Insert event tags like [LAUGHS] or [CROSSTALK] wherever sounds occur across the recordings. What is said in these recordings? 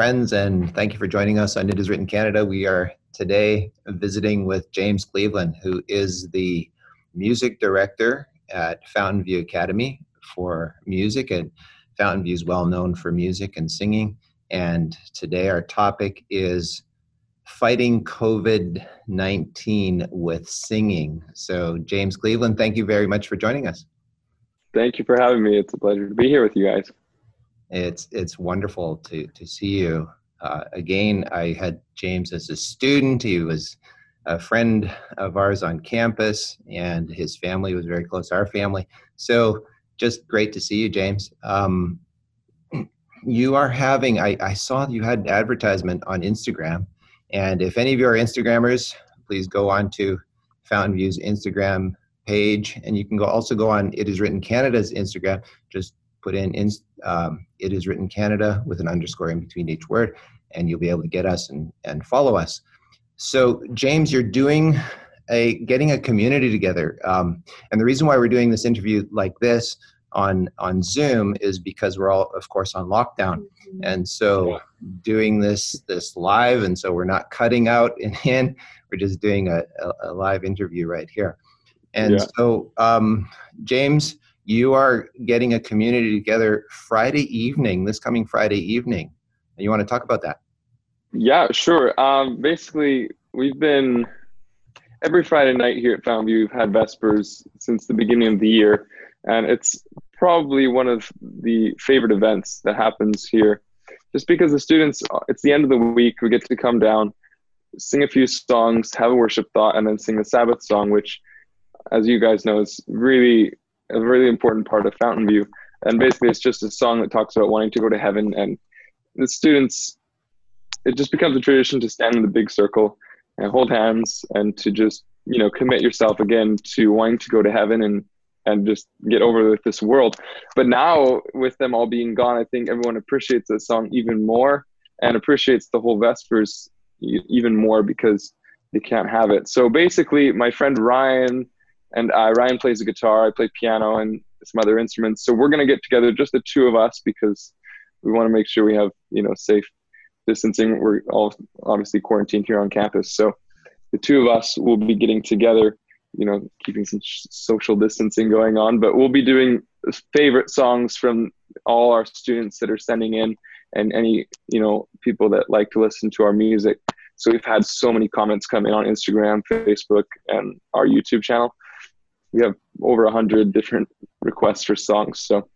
friends, and thank you for joining us on It Is Written Canada. We are today visiting with James Cleveland, who is the music director at Fountain View Academy for music, and Fountain View is well known for music and singing. And today our topic is fighting COVID 19 with singing. So, James Cleveland, thank you very much for joining us. Thank you for having me. It's a pleasure to be here with you guys. It's it's wonderful to to see you uh, again. I had James as a student. He was a friend of ours on campus, and his family was very close our family. So just great to see you, James. Um, [CLEARS THROAT] you are having. I, I saw you had an advertisement on Instagram, and if any of you are Instagrammers, please go on to Fountain View's Instagram page, and you can go also go on It Is Written Canada's Instagram. Just put in, in um, it is written Canada with an underscore in between each word, and you'll be able to get us and, and follow us. So, James, you're doing a getting a community together, um, and the reason why we're doing this interview like this on on Zoom is because we're all, of course, on lockdown, mm-hmm. and so doing this this live, and so we're not cutting out and in. [LAUGHS] We're just doing a, a, a live interview right here, and yeah. so um, James you are getting a community together Friday evening, this coming Friday evening. And you want to talk about that? Yeah, sure. Um, basically, we've been every Friday night here at Fountain View, we've had Vespers since the beginning of the year. And it's probably one of the favorite events that happens here. Just because the students, it's the end of the week, we get to come down, sing a few songs, have a worship thought, and then sing the Sabbath song, which, as you guys know, is really a really important part of Fountain View. And basically, it's just a song that talks about wanting to go to heaven. And the students, it just becomes a tradition to stand in the big circle and hold hands and to just, you know, commit yourself again to wanting to go to heaven and and just get over with this world. But now, with them all being gone, I think everyone appreciates this song even more and appreciates the whole Vespers even more because they can't have it. So basically, my friend Ryan and uh, Ryan plays the guitar, I play piano and some other instruments. So we're gonna get together, just the two of us, because we want to make sure we have you know safe distancing. We're all obviously quarantined here on campus, so the two of us will be getting together. You know, keeping some social distancing going on, but we'll be doing favorite songs from all our students that are sending in, and any you know people that like to listen to our music. So we've had so many comments come in on Instagram, Facebook, and our YouTube channel we have over a hundred different requests for songs. So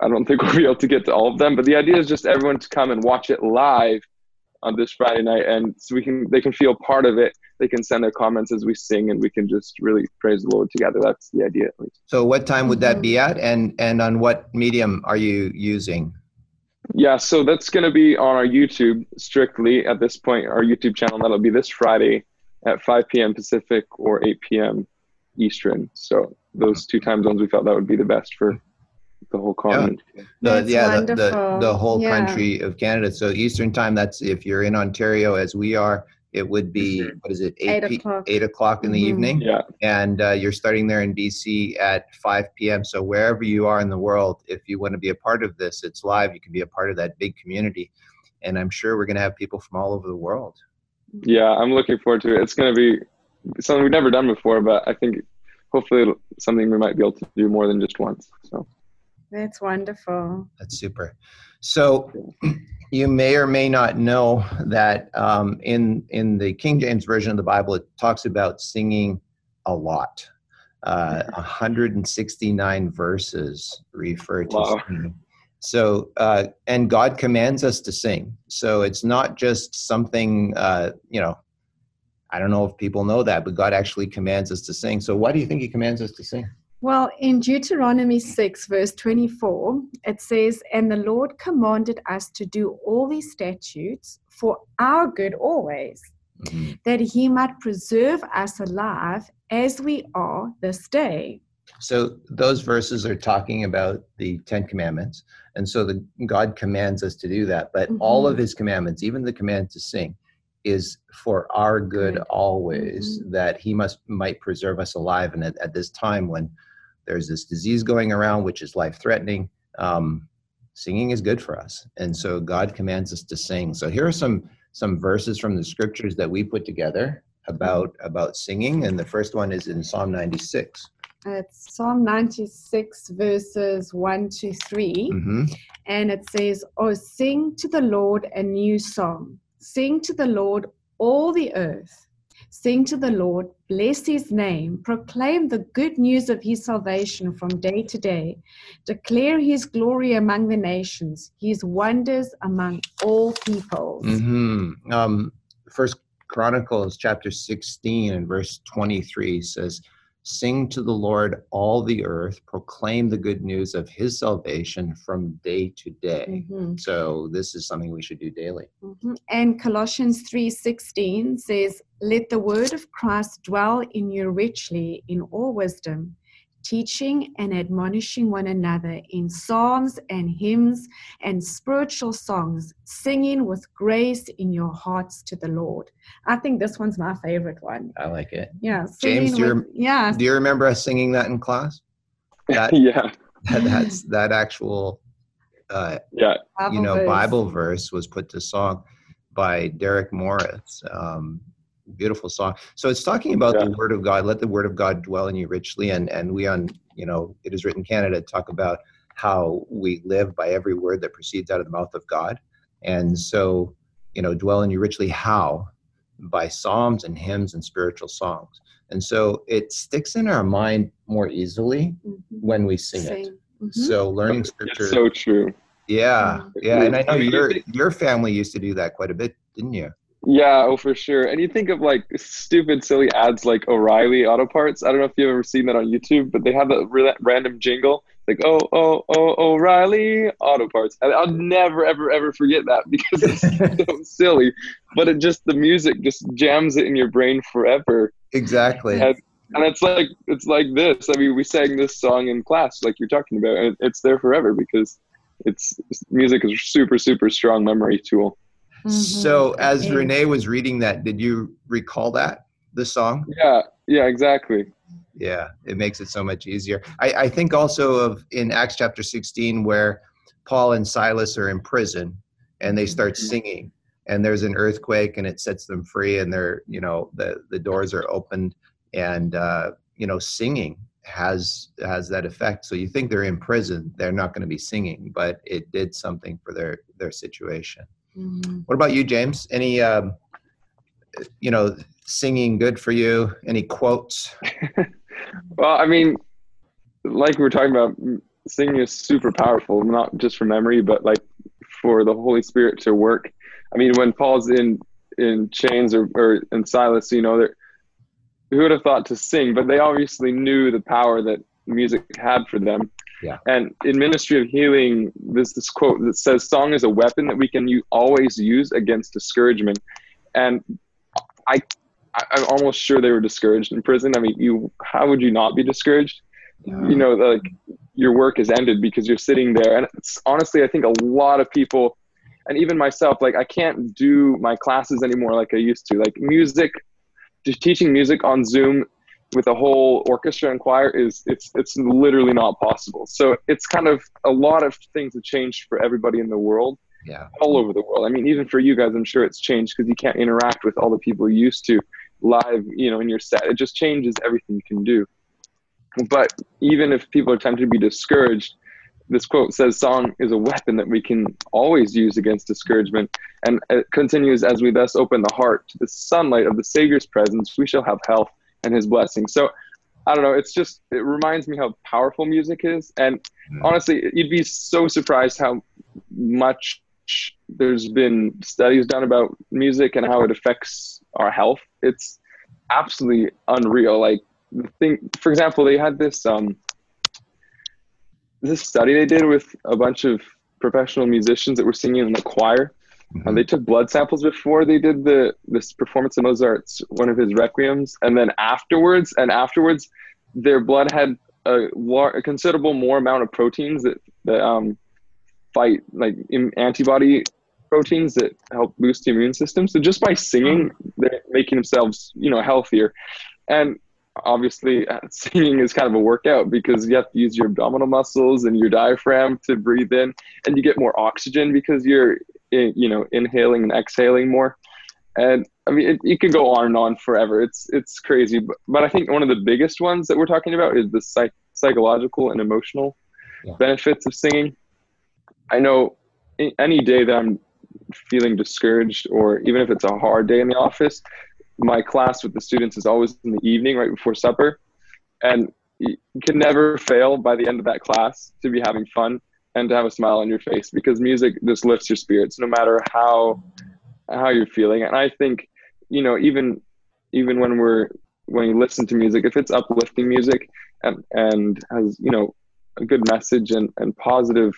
I don't think [LAUGHS] we'll be able to get to all of them. But the idea is just everyone to come and watch it live on this Friday night, and so we can they can feel part of it. They can send their comments as we sing, and we can just really praise the Lord together. That's the idea. So, what time would that be at, and and on what medium are you using? Yeah, so that's going to be on our YouTube strictly at this point. Our YouTube channel that'll be this Friday at 5 p.m. Pacific or 8 p.m. Eastern. So those two time zones, we felt that would be the best for the whole continent. Yeah, the, yeah the, the, the, whole yeah. country of Canada. So Eastern time, that's if you're in Ontario as we are, it would be, mm-hmm. what is it, 8, eight, o'clock. 8 o'clock in the mm-hmm. evening? Yeah. And uh, you're starting there in BC at 5 p.m. So wherever you are in the world, if you want to be a part of this, it's live. You can be a part of that big community. And I'm sure we're going to have people from all over the world. Yeah, I'm looking forward to it. It's going to be something we've never done before, but I think hopefully something we might be able to do more than just once. So that's wonderful. That's super. So [CLEARS THROAT] you may or may not know that um, in in the King James version of the Bible, it talks about singing a lot. Uh, [LAUGHS] 169 verses refer to wow. singing. So, uh, and God commands us to sing. So it's not just something, uh, you know, I don't know if people know that, but God actually commands us to sing. So why do you think He commands us to sing? Well, in Deuteronomy 6, verse 24, it says, And the Lord commanded us to do all these statutes for our good always, mm-hmm. that He might preserve us alive as we are this day. So those verses are talking about the Ten Commandments. And so the, God commands us to do that. But mm-hmm. all of His commandments, even the command to sing, is for our good always mm-hmm. that he must might preserve us alive and at, at, this time when there's this disease going around which is life threatening um, singing is good for us. And so God commands us to sing. So here are some some verses from the scriptures that we put together about about singing and the first one is in Psalm 96. It's Psalm 96 verses 1 to 3 hmm and it says, "Oh sing to the Lord a new song. Sing to the Lord all the earth. Sing to the Lord, bless his name, proclaim the good news of his salvation from day to day. Declare his glory among the nations, his wonders among all peoples. hmm Um, First Chronicles chapter 16 and verse 23 says, Sing to the Lord all the earth, proclaim the good news of his salvation from day to day. Mhm, So this is something we should do daily. mhm. And Colossians 3:16 says, "Let the word of Christ dwell in you richly in all wisdom, teaching and admonishing one another in psalms and hymns and spiritual songs, singing with grace in your hearts to the Lord." I think this one's my favorite one. I like it. Yeah, James, singing do you with, yeah, Do you remember us singing that in class? [LAUGHS] That, yeah, that that's that actual uh, yeah, you know verse. Bible verse was put to song by Derek Morris. Um, beautiful song. So it's talking about the Word of God. Let the Word of God dwell in you richly, and and we on you know it is written Canada talk about how we live by every word that proceeds out of the mouth of God, and so you know dwell in you richly. How? By psalms and hymns and spiritual songs. And so it sticks in our mind more easily Mhm. when we sing, it. Sing. Mhm. So learning it's scripture. so true. Yeah, Mhm. yeah, and I know your your family used to do that quite a bit, didn't you? Yeah, oh for sure. And you think of like stupid, silly ads like O'Reilly Auto Parts. I don't know if you've ever seen that on YouTube, but they have that re- random jingle like "Oh, oh, oh, O'Reilly Auto Parts," and I'll never, ever, ever forget that [LAUGHS] because it's [LAUGHS] so silly. But it just the music just jams it in your brain forever. Exactly. And, and it's like it's like this. I mean, we sang this song in class, like you're talking about, and it's there forever because it's music is super, super strong memory tool. So Mhm. as It is. Renee was reading that, did you recall that the song? Yeah, yeah, exactly. Yeah, it makes it so much easier. I, I think also of in Acts chapter 16 where Paul and Silas are in prison and they start Mhm. singing and there's an earthquake and it sets them free and they're you know the the doors are opened and uh, you know singing has has that effect. So you think they're in prison, they're not going to be singing, but it did something for their their situation. Mhm. What about you, James? Any um, you know singing good for you? Any quotes? [LAUGHS] Well, I mean, like we were talking about, singing is super powerful, not just for memory, but like for the Holy Spirit to work. I mean, when Paul's in in chains or, or in Silas, you know, who would have thought to sing? But they obviously knew the power that music had for them. Yeah. And in Ministry of Healing, there's this quote that says, "Song is a weapon that we can u- always use against discouragement." And I, I, I'm almost sure they were discouraged in prison. I mean, you, how would you not be discouraged? you know like your work is ended because you're sitting there and it's honestly i think a lot of people and even myself like i can't do my classes anymore like i used to like music just teaching music on zoom with a whole orchestra and choir is it's it's literally not possible so it's kind of a lot of things have changed for everybody in the world yeah. all over the world. I mean, even for you guys, I'm sure it's changed because you can't interact with all the people you used to live, you know, in your set. It just changes everything you can do. But even if people are tempted to be discouraged, this quote says, Song is a weapon that we can always use against discouragement. And it continues, As we thus open the heart to the sunlight of the Savior's presence, we shall have health and his blessing. So, I don't know. It's just, it reminds me how powerful music is. And honestly, you'd be so surprised how much there's been studies done about music and how it affects our health. It's absolutely unreal. Like the thing, for example, they had this um this study they did with a bunch of professional musicians that were singing in the choir. Mhm. And they took blood samples before they did the this performance of Mozart's one of his requiems, and then afterwards, and afterwards, their blood had a, lar- a considerable more amount of proteins that that um, fight like im- antibody proteins that help boost the immune system. So just by singing, they're making themselves you know healthier. And obviously [LAUGHS] singing is kind of a workout because you have to use your abdominal muscles and your diaphragm to breathe in and you get more oxygen because you're eh, you know inhaling and exhaling more. And i mean it, it could go on and on forever. It's it's crazy. But, but i think one of the biggest ones that we're talking about is the psych- psychological and emotional yeah. benefits of singing. I know any day that i'm feeling discouraged or even if it's a hard day in the office my class with the students is always in the evening right before supper. And you can never fail by the end of that class to be having fun and to have a smile on your face because music just lifts your spirits no matter how how you're feeling. And i think you know even even when we're when you listen to music if it's uplifting music and and has you know a good message and and positive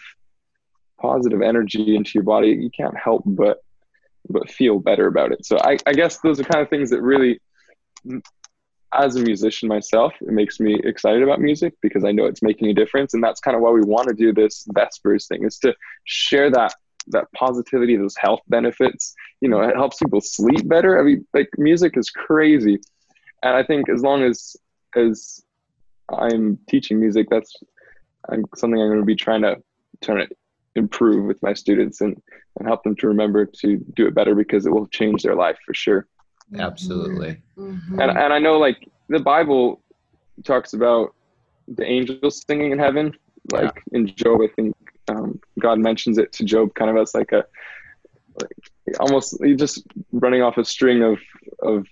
positive energy into your body you can't help but but feel better about it so i i guess those are kind of things that really as a musician myself, it makes me excited about music because I know it's making a difference. And that's kind of why we want to do this Vespers thing is to share that that positivity, those health benefits. You know, it helps people sleep better. I mean, like music is crazy. And I think as long as as I'm teaching music, that's I'm, something I'm going to be trying to trying to improve with my students and and help them to remember to do it better because it will change their life for sure. Absolutely. Mm-hmm. And and I know like the Bible talks about the angels singing in heaven. Like yeah. in Job, I think um, God mentions it to Job kind of as like a like almost just running off a string of of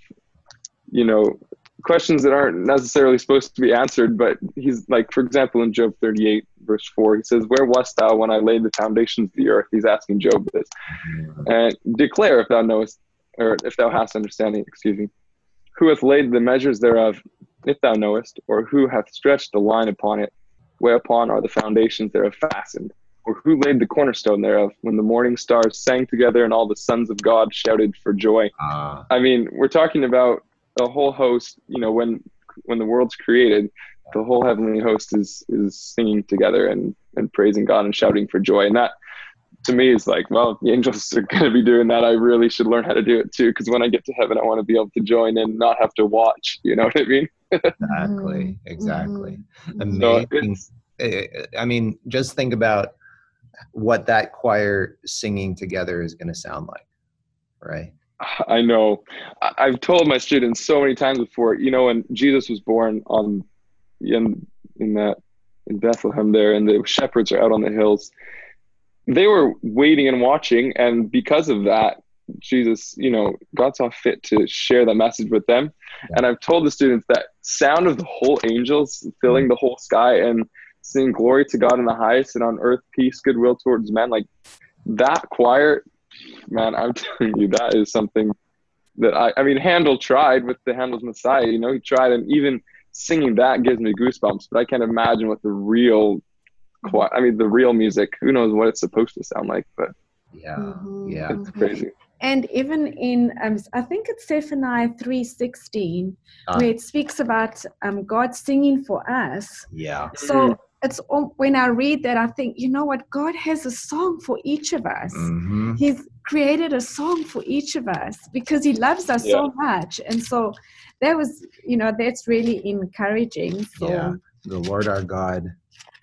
you know questions that aren't necessarily supposed to be answered but he's like for example in job 38 verse 4 he says where wast thou when i laid the foundations of the earth he's asking job this mm-hmm. and declare if thou knowest or if thou hast understanding, excuse me, who hath laid the measures thereof, if thou knowest, or who hath stretched the line upon it, whereupon are the foundations thereof fastened, or who laid the cornerstone thereof, when the morning stars sang together and all the sons of God shouted for joy. Uh. I mean, we're talking about a whole host, you know, when when the world's created, the whole heavenly host is is singing together and and praising God and shouting for joy. And that to me is like, well, the angels [LAUGHS] are going to be doing that. I really should learn how to do it too. Because when I get to heaven, I want to be able to join and not have to watch. You know what I mean? [LAUGHS] exactly. Exactly. Mm-hmm. Amazing. So eh, eh, I mean, just think about what that choir singing together is going to sound like, right? [SIGHS] I know. I've told my students so many times before. You know, when Jesus was born on in in that in Bethlehem there, and the shepherds are out on the hills they were waiting and watching, and because of that, Jesus, you know, God saw fit to share that message with them. And I've told the students that sound of the whole angels filling the whole sky and sing glory to God in the highest and on earth peace, goodwill towards men. Like that choir, man, I'm [LAUGHS] telling you, that is something that I, I mean, Handel tried with the Handel's Messiah, you know, he tried and even singing that gives me goosebumps, but I can't imagine what the real i mean the real music who knows what it's supposed to sound like but yeah mm-hmm. yeah. it's crazy. And even in um, i think it's zephaniah 3.16 uh, where it speaks about um, god singing for us. Yeah. So it's when i read that i think you know what god has a song for each of us mm-hmm. he's created a song for each of us because he loves us yeah. so much and so that was you know that's really encouraging for yeah the lord our god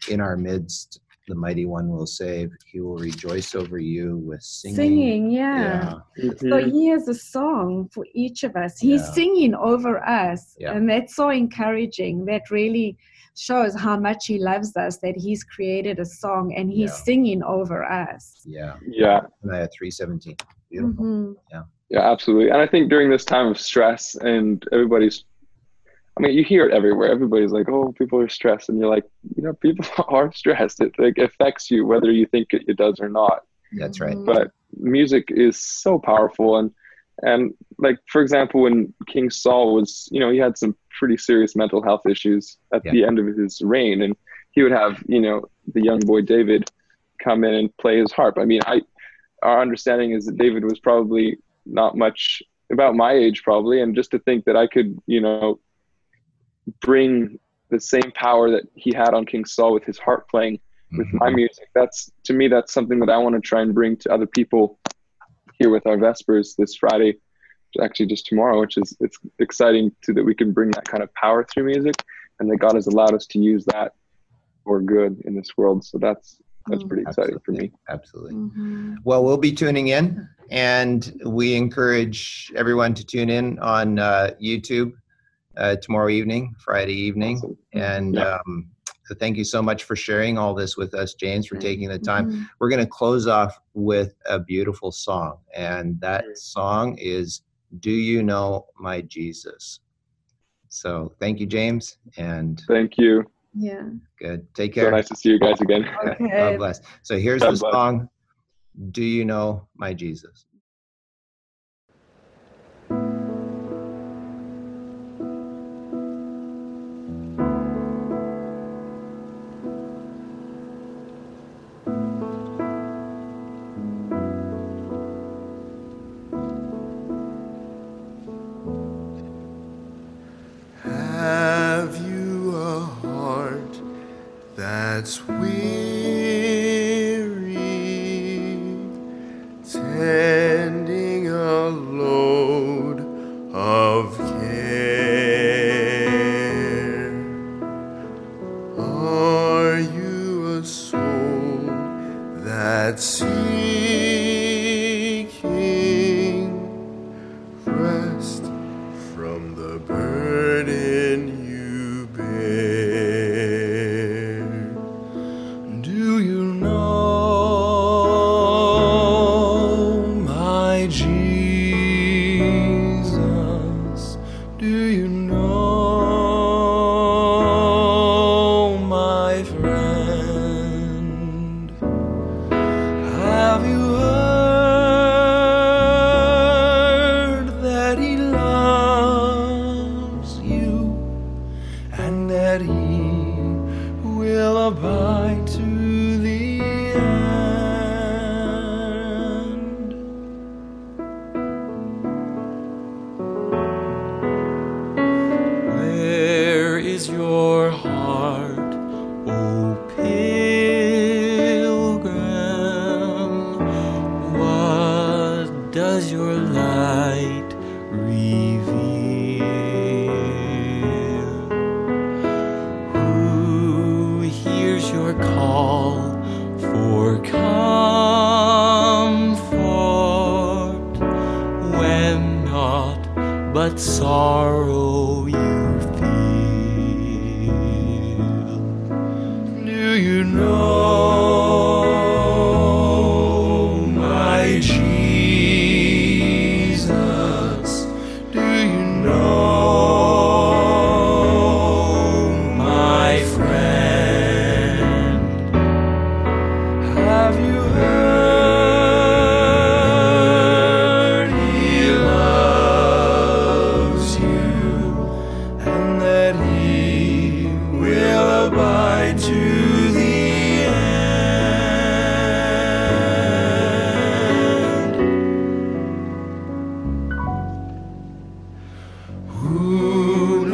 in our midst the mighty one will save. He will rejoice over you with singing. Singing yeah, yeah. Mm-hmm. so he has a song for each of us. He's yeah. singing over us. Yeah. and that's so encouraging. That really shows how much he loves us that he's created a song and he's singing over us. Yeah. Yeah. Isaiah 317 beautiful. Mm-hmm. yeah. Yeah absolutely. And i think during this time of stress and everybody's I mean, you hear it everywhere. Everybody's like, "Oh, people are stressed," and you're like, you know, people [LAUGHS] are stressed. It like affects you whether you think it, it does or not. That's right. Mm-hmm. But music is so powerful, and and like for example, when King Saul was, you know, he had some pretty serious mental health issues at yeah. the end of his reign, and he would have, you know, the young boy David come in and play his harp. I mean, I our understanding is that David was probably not much about my age probably and just to think that I could, you know, bring the same power that he had on King Saul with his harp playing with mm-hmm. my music. That's to me, that's something that I want to try and bring to other people here with our Vespers this Friday. actually just tomorrow, which is it's exciting to that we can bring that kind of power through music, and that God has allowed us to use that for good in this world. So that's that's pretty exciting Absolutely. for me. Absolutely. Mhm. Well, we'll be tuning in, and we encourage everyone to tune in on uh, YouTube uh, tomorrow evening, Friday evening. Awesome. And Yeah. um, so thank you so much for sharing all this with us, James, for taking the time. Mhm. We're going to close off with a beautiful song, and that song is "Do You Know My Jesus." So, thank you, James, and Thank you. Yeah. good. Take So care. nice to see you guys again. Okay. [LAUGHS] God bless. So here's God the bless. song, "Do You Know My Jesus." That's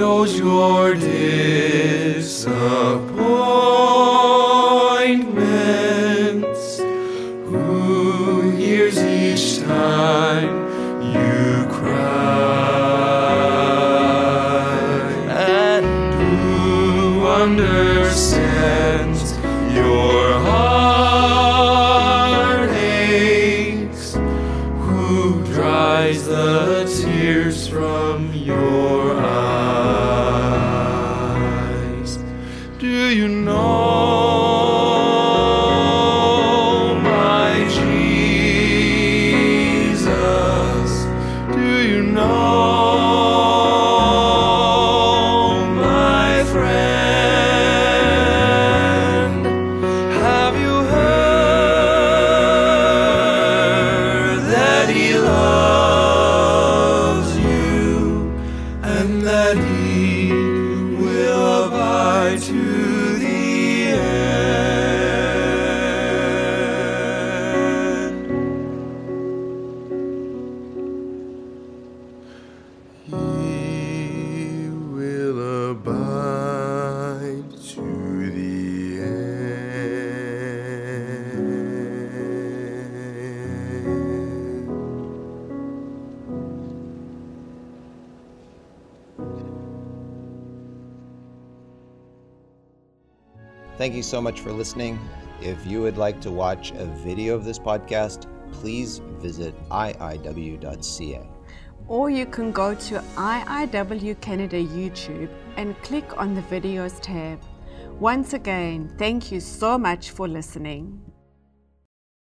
knows your disappointments? Jesus? Thank you so much for listening. If you would like to watch a video of this podcast, please visit iiw.ca. Or you can go to IIW Canada YouTube and click on the videos tab. Once again, thank you so much for listening.